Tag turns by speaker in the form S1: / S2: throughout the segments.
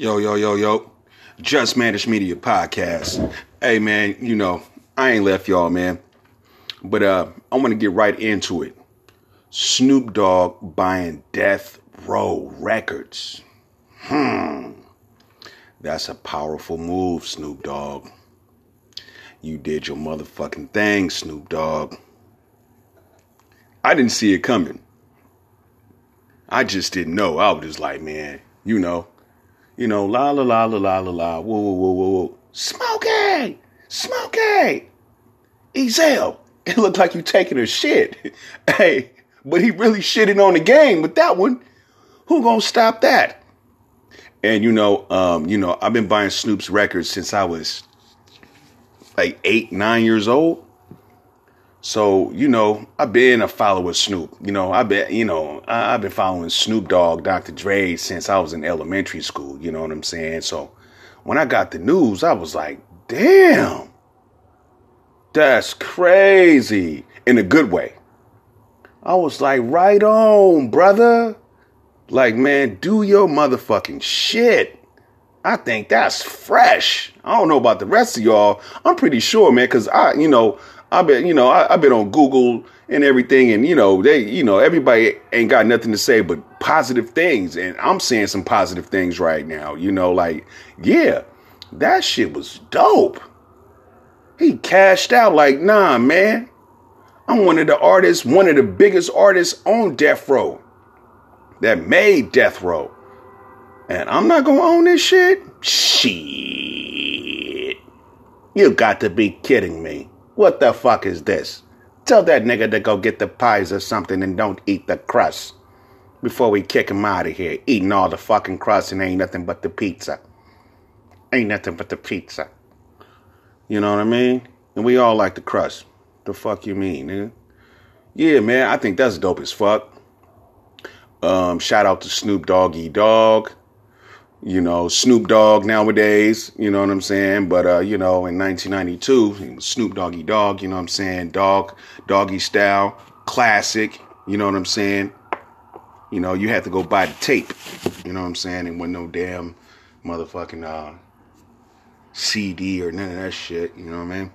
S1: Yo, yo, yo, yo. Just Managed Media Podcast. Hey, man, you know, I ain't left y'all, man. But uh, I want to get right into it. Snoop Dogg buying Death Row Records. Hmm. That's a powerful move, Snoop Dogg. You did your motherfucking thing, Snoop Dogg. I didn't see it coming. I just didn't know. I was just like, man, you know, you know, la la la la la la la, whoa whoa whoa whoa Smokey, Smokey, Ezell. It looked like you taking a shit. hey, but he really shitting on the game with that one. Who gonna stop that? And you know, um, you know, I've been buying Snoop's records since I was like eight, nine years old. So, you know, I've been a follower of Snoop. You know, I've been, you know, I've been following Snoop Dogg, Dr. Dre since I was in elementary school. You know what I'm saying? So when I got the news, I was like, damn, that's crazy in a good way. I was like, right on, brother. Like, man, do your motherfucking shit. I think that's fresh. I don't know about the rest of y'all. I'm pretty sure, man, because I, you know, I've been, you know, I, have been on Google and everything, and you know, they, you know, everybody ain't got nothing to say but positive things, and I'm saying some positive things right now. You know, like, yeah, that shit was dope. He cashed out like, nah, man. I'm one of the artists, one of the biggest artists on Death Row that made Death Row. And I'm not gonna own this shit? Shit. You got to be kidding me. What the fuck is this? Tell that nigga to go get the pies or something and don't eat the crust. Before we kick him out of here, eating all the fucking crust and ain't nothing but the pizza. Ain't nothing but the pizza. You know what I mean? And we all like the crust. The fuck you mean, nigga? Yeah, man, I think that's dope as fuck. Um, shout out to Snoop Doggy Dogg you know, Snoop Dogg nowadays, you know what I'm saying? But, uh, you know, in 1992, Snoop Doggy Dogg, you know what I'm saying? Dog, doggy style, classic, you know what I'm saying? You know, you had to go buy the tape, you know what I'm saying? And with no damn motherfucking uh, CD or none of that shit, you know what I mean?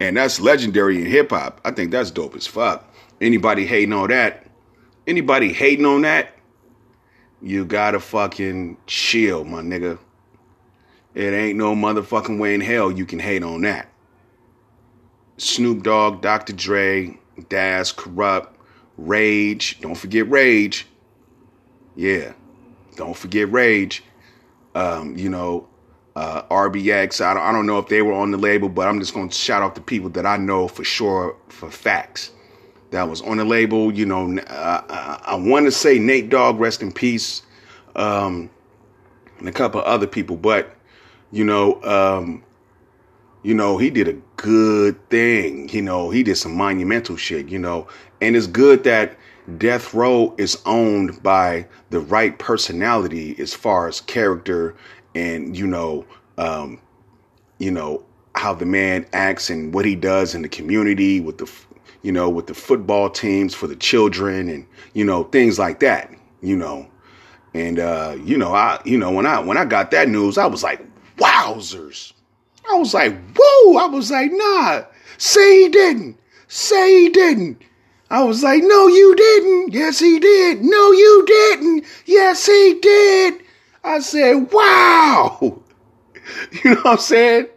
S1: And that's legendary in hip hop. I think that's dope as fuck. Anybody hating on that, Anybody hating on that, you gotta fucking chill, my nigga. It ain't no motherfucking way in hell you can hate on that. Snoop Dogg, Dr. Dre, Daz, Kurupt, Rage. Don't forget Rage. Yeah, don't forget Rage. Um, you know, uh, RBX. I don't, I don't know if they were on the label, but I'm just going to shout out the people that I know for sure for facts that was on the label. You know, uh, I want to say Nate Dogg, rest in peace, um, and a couple other people, but you know, um, you know, he did a good thing. You know, he did some monumental shit. You know, and it's good that Death Row is owned by the right personality as far as character and you know, um, you know how the man acts and what he does in the community with the you know, with the football teams for the children and, you know, things like that, you know. And uh, you know, I you know, when I when I got that news, I was like, wowzers. I was like, whoa, I was like, nah, say he didn't. Say he didn't. I was like, no, you didn't. Yes, he did. No, you didn't. Yes, he did. I said, wow. You know what I'm saying?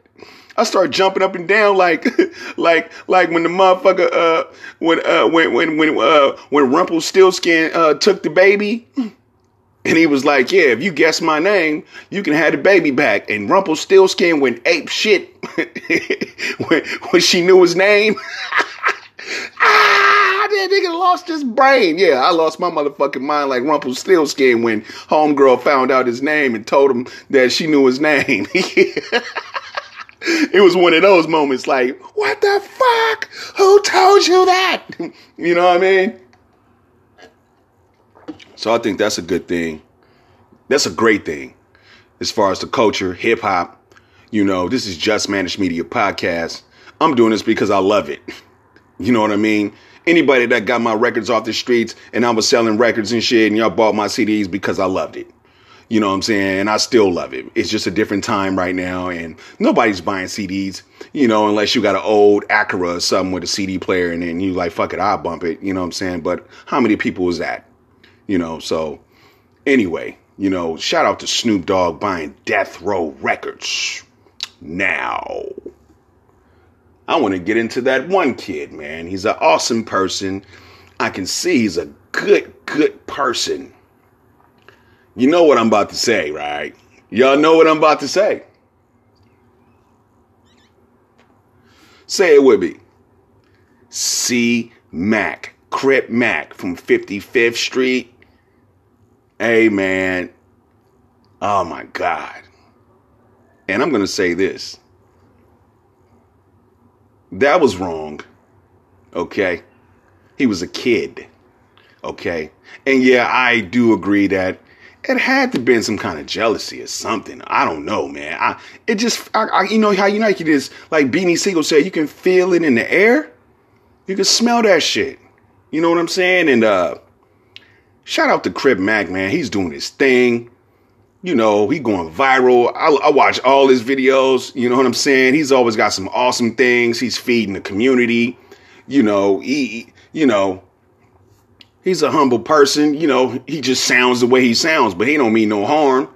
S1: I start jumping up and down like, like, like when the motherfucker, uh, when, uh, when, when, when, uh, when Rumpelstiltskin, uh, took the baby. And he was like, yeah, if you guess my name, you can have the baby back. And Rumpelstiltskin went ape shit when, when she knew his name. ah, that nigga lost his brain. Yeah, I lost my motherfucking mind like Rumpelstiltskin when homegirl found out his name and told him that she knew his name it was one of those moments like, what the fuck? Who told you that? you know what I mean? So I think that's a good thing. That's a great thing as far as the culture, hip hop. You know, this is Just Managed Media Podcast. I'm doing this because I love it. You know what I mean? Anybody that got my records off the streets and I was selling records and shit and y'all bought my CDs because I loved it. You know what I'm saying? And I still love it. It's just a different time right now and nobody's buying CDs, you know, unless you got an old Acura or something with a CD player and then you like, fuck it, I'll bump it. You know what I'm saying? But how many people is that? You know, so anyway, you know, shout out to Snoop Dogg buying Death Row Records. Now, I want to get into that one kid, man. He's an awesome person. I can see he's a good, good person. You know what I'm about to say, right? Y'all know what I'm about to say. Say it with me. C Mac, Crip Mac from 55th Street. Hey, man. Oh, my God. And I'm going to say this that was wrong. Okay. He was a kid. Okay. And yeah, I do agree that it had to been some kind of jealousy or something. I don't know, man. I it just I, I you know how you like it is like Beanie Sigel said, you can feel it in the air. You can smell that shit. You know what I'm saying? And uh shout out to Crip Mac, man. He's doing his thing. You know, he going viral. I, I watch all his videos. You know what I'm saying? He's always got some awesome things. He's feeding the community. You know, he, you know, he's a humble person. You know, he just sounds the way he sounds, but he don't mean no harm.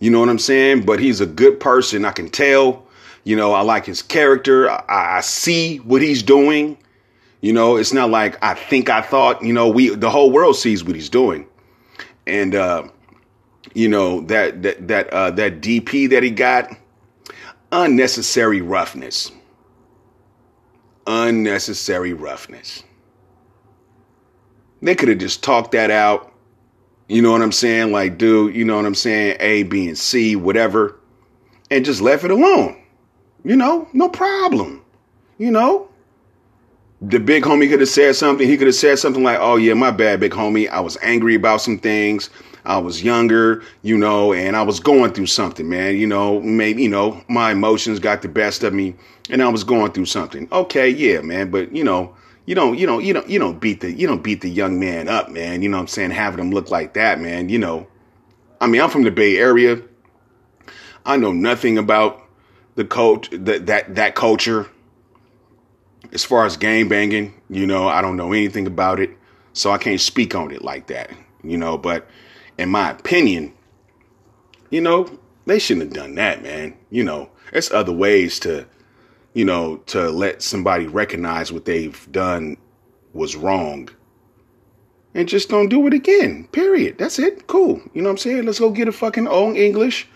S1: You know what I'm saying? But he's a good person. I can tell. You know, I like his character. I, I see what he's doing. You know, it's not like I think I thought. You know, we the whole world sees what he's doing, and uh, you know that that that uh, that DP that he got, unnecessary roughness. Unnecessary roughness. They could have just talked that out. You know what I'm saying? Like, dude, you know what I'm saying? A, B, and C, whatever, and just left it alone. You know, no problem. You know, the big homie could have said something. He could have said something like, "Oh yeah, my bad, big homie. I was angry about some things. I was younger, you know, and I was going through something, man. You know, maybe, you know, my emotions got the best of me and I was going through something. Okay, yeah, man, but you know, you don't, you don't, you don't, you don't beat the, you don't beat the young man up, man. You know what I'm saying? Having him look like that, man, you know. I mean, I'm from the Bay Area. I know nothing about the coach, that, that, that culture. As far as game banging, you know, I don't know anything about it. So I can't speak on it like that, you know, but in my opinion, you know, they shouldn't have done that, man. You know, there's other ways to, you know, to let somebody recognize what they've done was wrong. And just don't do it again. Period. That's it. Cool. You know what I'm saying? Let's go get a fucking Old English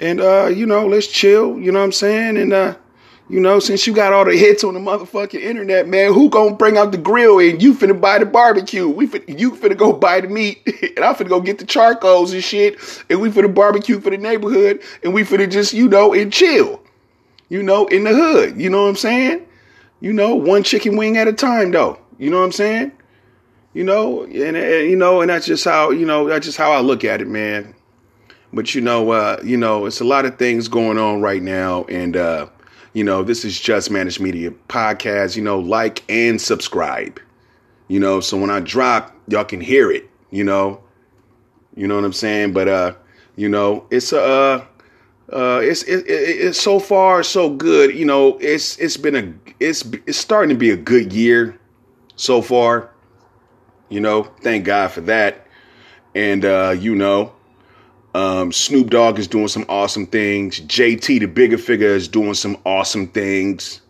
S1: and uh, you know, let's chill, you know what I'm saying? And uh you know, since you got all the hits on the motherfucking internet, man, who gonna bring out the grill and you finna buy the barbecue? We finna, you finna go buy the meat and I finna go get the charcoals and shit and we finna barbecue for the neighborhood and we finna just, you know, and chill. You know, in the hood. You know what I'm saying? You know, one chicken wing at a time though. You know what I'm saying? You know, and, and you know, and that's just how, you know, that's just how I look at it, man. But you know, uh, you know, it's a lot of things going on right now and uh you know, this is Just Managed Media podcast. You know, like and subscribe. You know, so when I drop, y'all can hear it. You know, you know what I'm saying. But uh, you know, it's a uh, uh, it's it, it, it's so far so good. You know, it's it's been a it's it's starting to be a good year so far. You know, thank God for that. And uh, you know, um, Snoop Dogg is doing some awesome things. JT, the Bigga Figga, is doing some awesome things.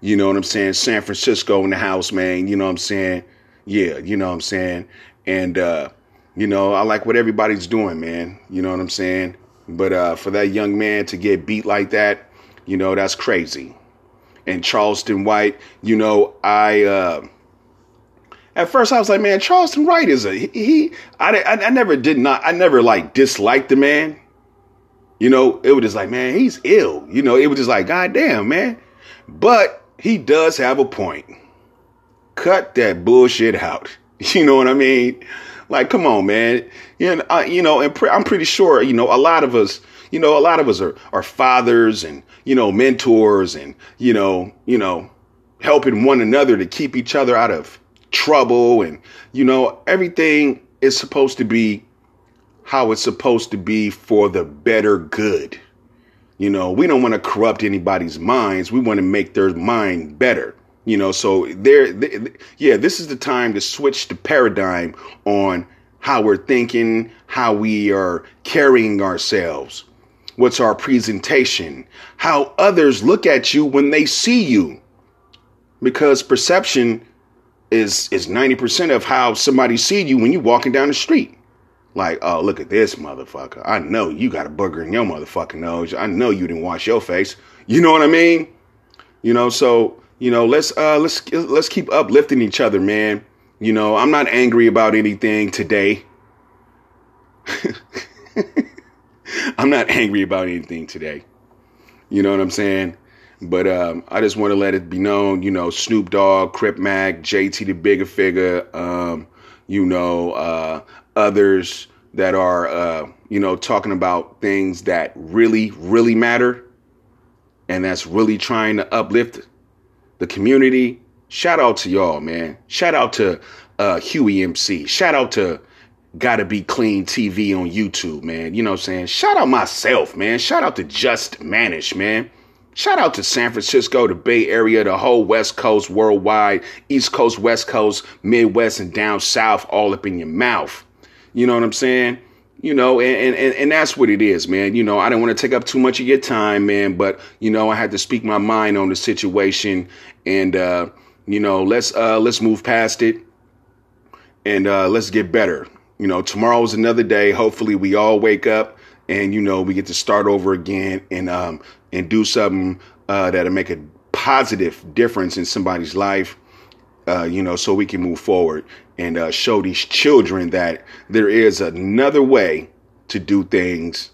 S1: You know what I'm saying? San Francisco in the house, man. You know what I'm saying? Yeah, you know what I'm saying? And, uh, you know, I like what everybody's doing, man. You know what I'm saying? But uh, for that young man to get beat like that, you know, that's crazy. And Charleston White, you know, I. Uh, at first I was like, man, Charleston White is a he. I, I, I never did not. I never like disliked the man. You know, it was just like, man, he's ill. You know, it was just like, God damn, man. But he does have a point. Cut that bullshit out. You know what I mean? Like, come on, man. Know, uh, you know, and pre- I'm pretty sure, you know, a lot of us, you know, a lot of us are, are fathers and, you know, mentors and, you know, you know, helping one another to keep each other out of trouble and you know everything is supposed to be how it's supposed to be for the better good. You know, we don't want to corrupt anybody's minds. We want to make their mind better. You know, so there, yeah, this is the time to switch the paradigm on how we're thinking, how we are carrying ourselves. What's our presentation? How others look at you when they see you. Because perception is is 90% of how somebody see you when you're walking down the street. Like, oh, look at this motherfucker. I know you got a booger in your motherfucking nose. I know you didn't wash your face. You know what I mean? You know, so, you know, let's uh let's let's keep uplifting each other, man. You know, I'm not angry about anything today. I'm not angry about anything today. You know what I'm saying? But um, I just want to let it be known, you know, Snoop Dogg, Crip Mac, JT the Bigga Figga, um, you know, uh, others that are, uh, you know, talking about things that really, really matter. And that's really trying to uplift the community. Shout out to y'all, man. Shout out to uh, Huey MC. Shout out to Gotta Be Clean TV on YouTube, man. You know what I'm saying? Shout out myself, man. Shout out to Just Manage, man. Shout out to San Francisco, the Bay Area, the whole West Coast, worldwide, East Coast, West Coast, Midwest, and down south, all up in your mouth. You know what I'm saying? You know, and, and, and that's what it is, man. You know, I don't want to take up too much of your time, man, but you know, I had to speak my mind on the situation and uh, you know, let's uh let's move past it and uh let's get better. You know, tomorrow is another day. Hopefully we all wake up and you know, we get to start over again and um and do something uh that'll make a positive difference in somebody's life. Uh, you know, so we can move forward and uh, show these children that there is another way to do things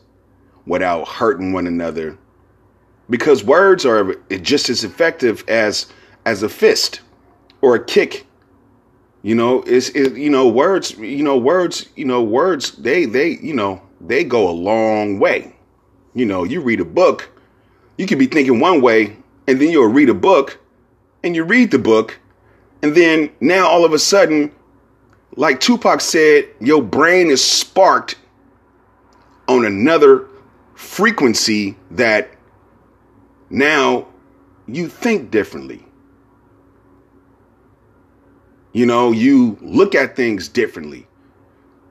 S1: without hurting one another. Because words are just as effective as as a fist or a kick. You know it's it, you know words you know words you know words they they you know they go a long way. You know you read a book you could be thinking one way and then you'll read a book and you read the book and then now all of a sudden like Tupac said, your brain is sparked on another frequency that now you think differently. You know, you look at things differently.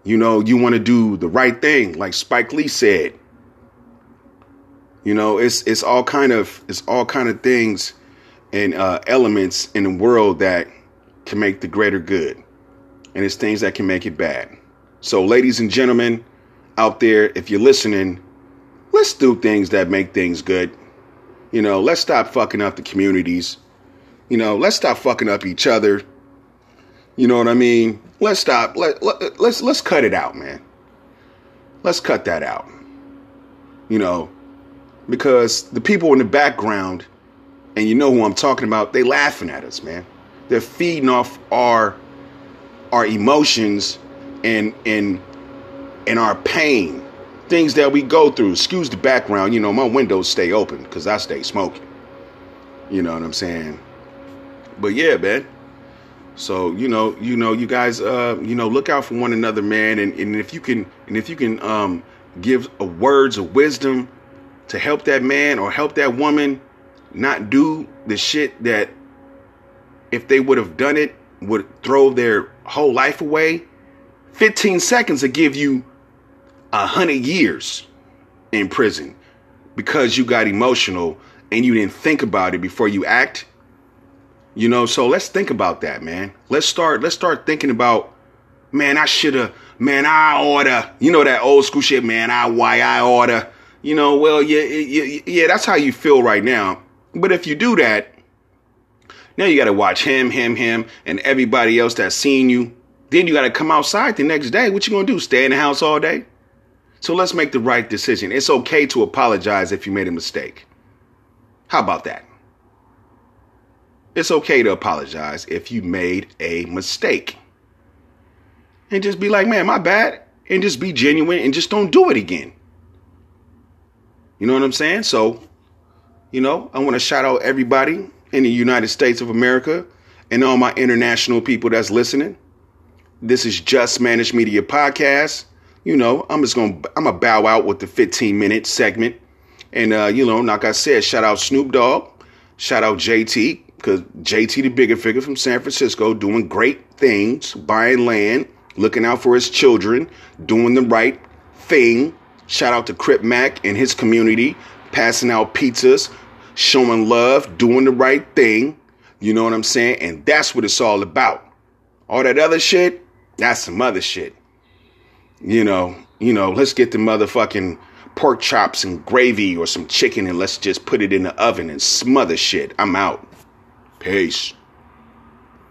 S1: You know, you want to do the right thing, like Spike Lee said. You know, it's it's all kind of it's all kind of things and uh, elements in the world that can make the greater good and it's things that can make it bad. So, ladies and gentlemen out there, if you're listening, let's do things that make things good. You know, let's stop fucking up the communities. You know, let's stop fucking up each other. You know what I mean? Let's stop. Let, let let's let's cut it out, man. Let's cut that out. You know, because the people in the background, and you know who I'm talking about, they laughing at us, man. They're feeding off our our emotions and and and our pain, things that we go through. Excuse the background, you know, my windows stay open because I stay smoking. You know what I'm saying? But yeah, man. So you know, you know, you guys, uh, you know, look out for one another, man. And, and if you can, and if you can, um, give a words of wisdom to help that man or help that woman not do the shit that if they would have done it would throw their whole life away, 15 seconds will give you a hundred years in prison because you got emotional and you didn't think about it before you act. You know, so let's think about that, man. Let's start let's start thinking about man, I should have man, I oughta, you know that old school shit, man, I why I oughta. You know, well, yeah, yeah, yeah, that's how you feel right now. But if you do that, now you got to watch him, him, him, and everybody else that's seen you. Then you got to come outside the next day. What you gonna do? Stay in the house all day? So let's make the right decision. It's okay to apologize if you made a mistake. How about that? It's okay to apologize if you made a mistake. And just be like, man, my bad. And just be genuine and just don't do it again. You know what I'm saying? So, you know, I want to shout out everybody in the United States of America and all my international people that's listening. This is Just Managed Media Podcast. You know, I'm just gonna I'm gonna bow out with the 15 minute segment. And uh, you know, like I said, shout out Snoop Dogg, shout out JT, because JT the Bigga Figga from San Francisco doing great things, buying land, looking out for his children, doing the right thing. Shout out to Crip Mac and his community, passing out pizzas, showing love, doing the right thing. You know what I'm saying? And that's what it's all about. All that other shit, that's some other shit. You know, you know, let's get the motherfucking pork chops and gravy or some chicken and let's just put it in the oven and smother shit. I'm out. Peace.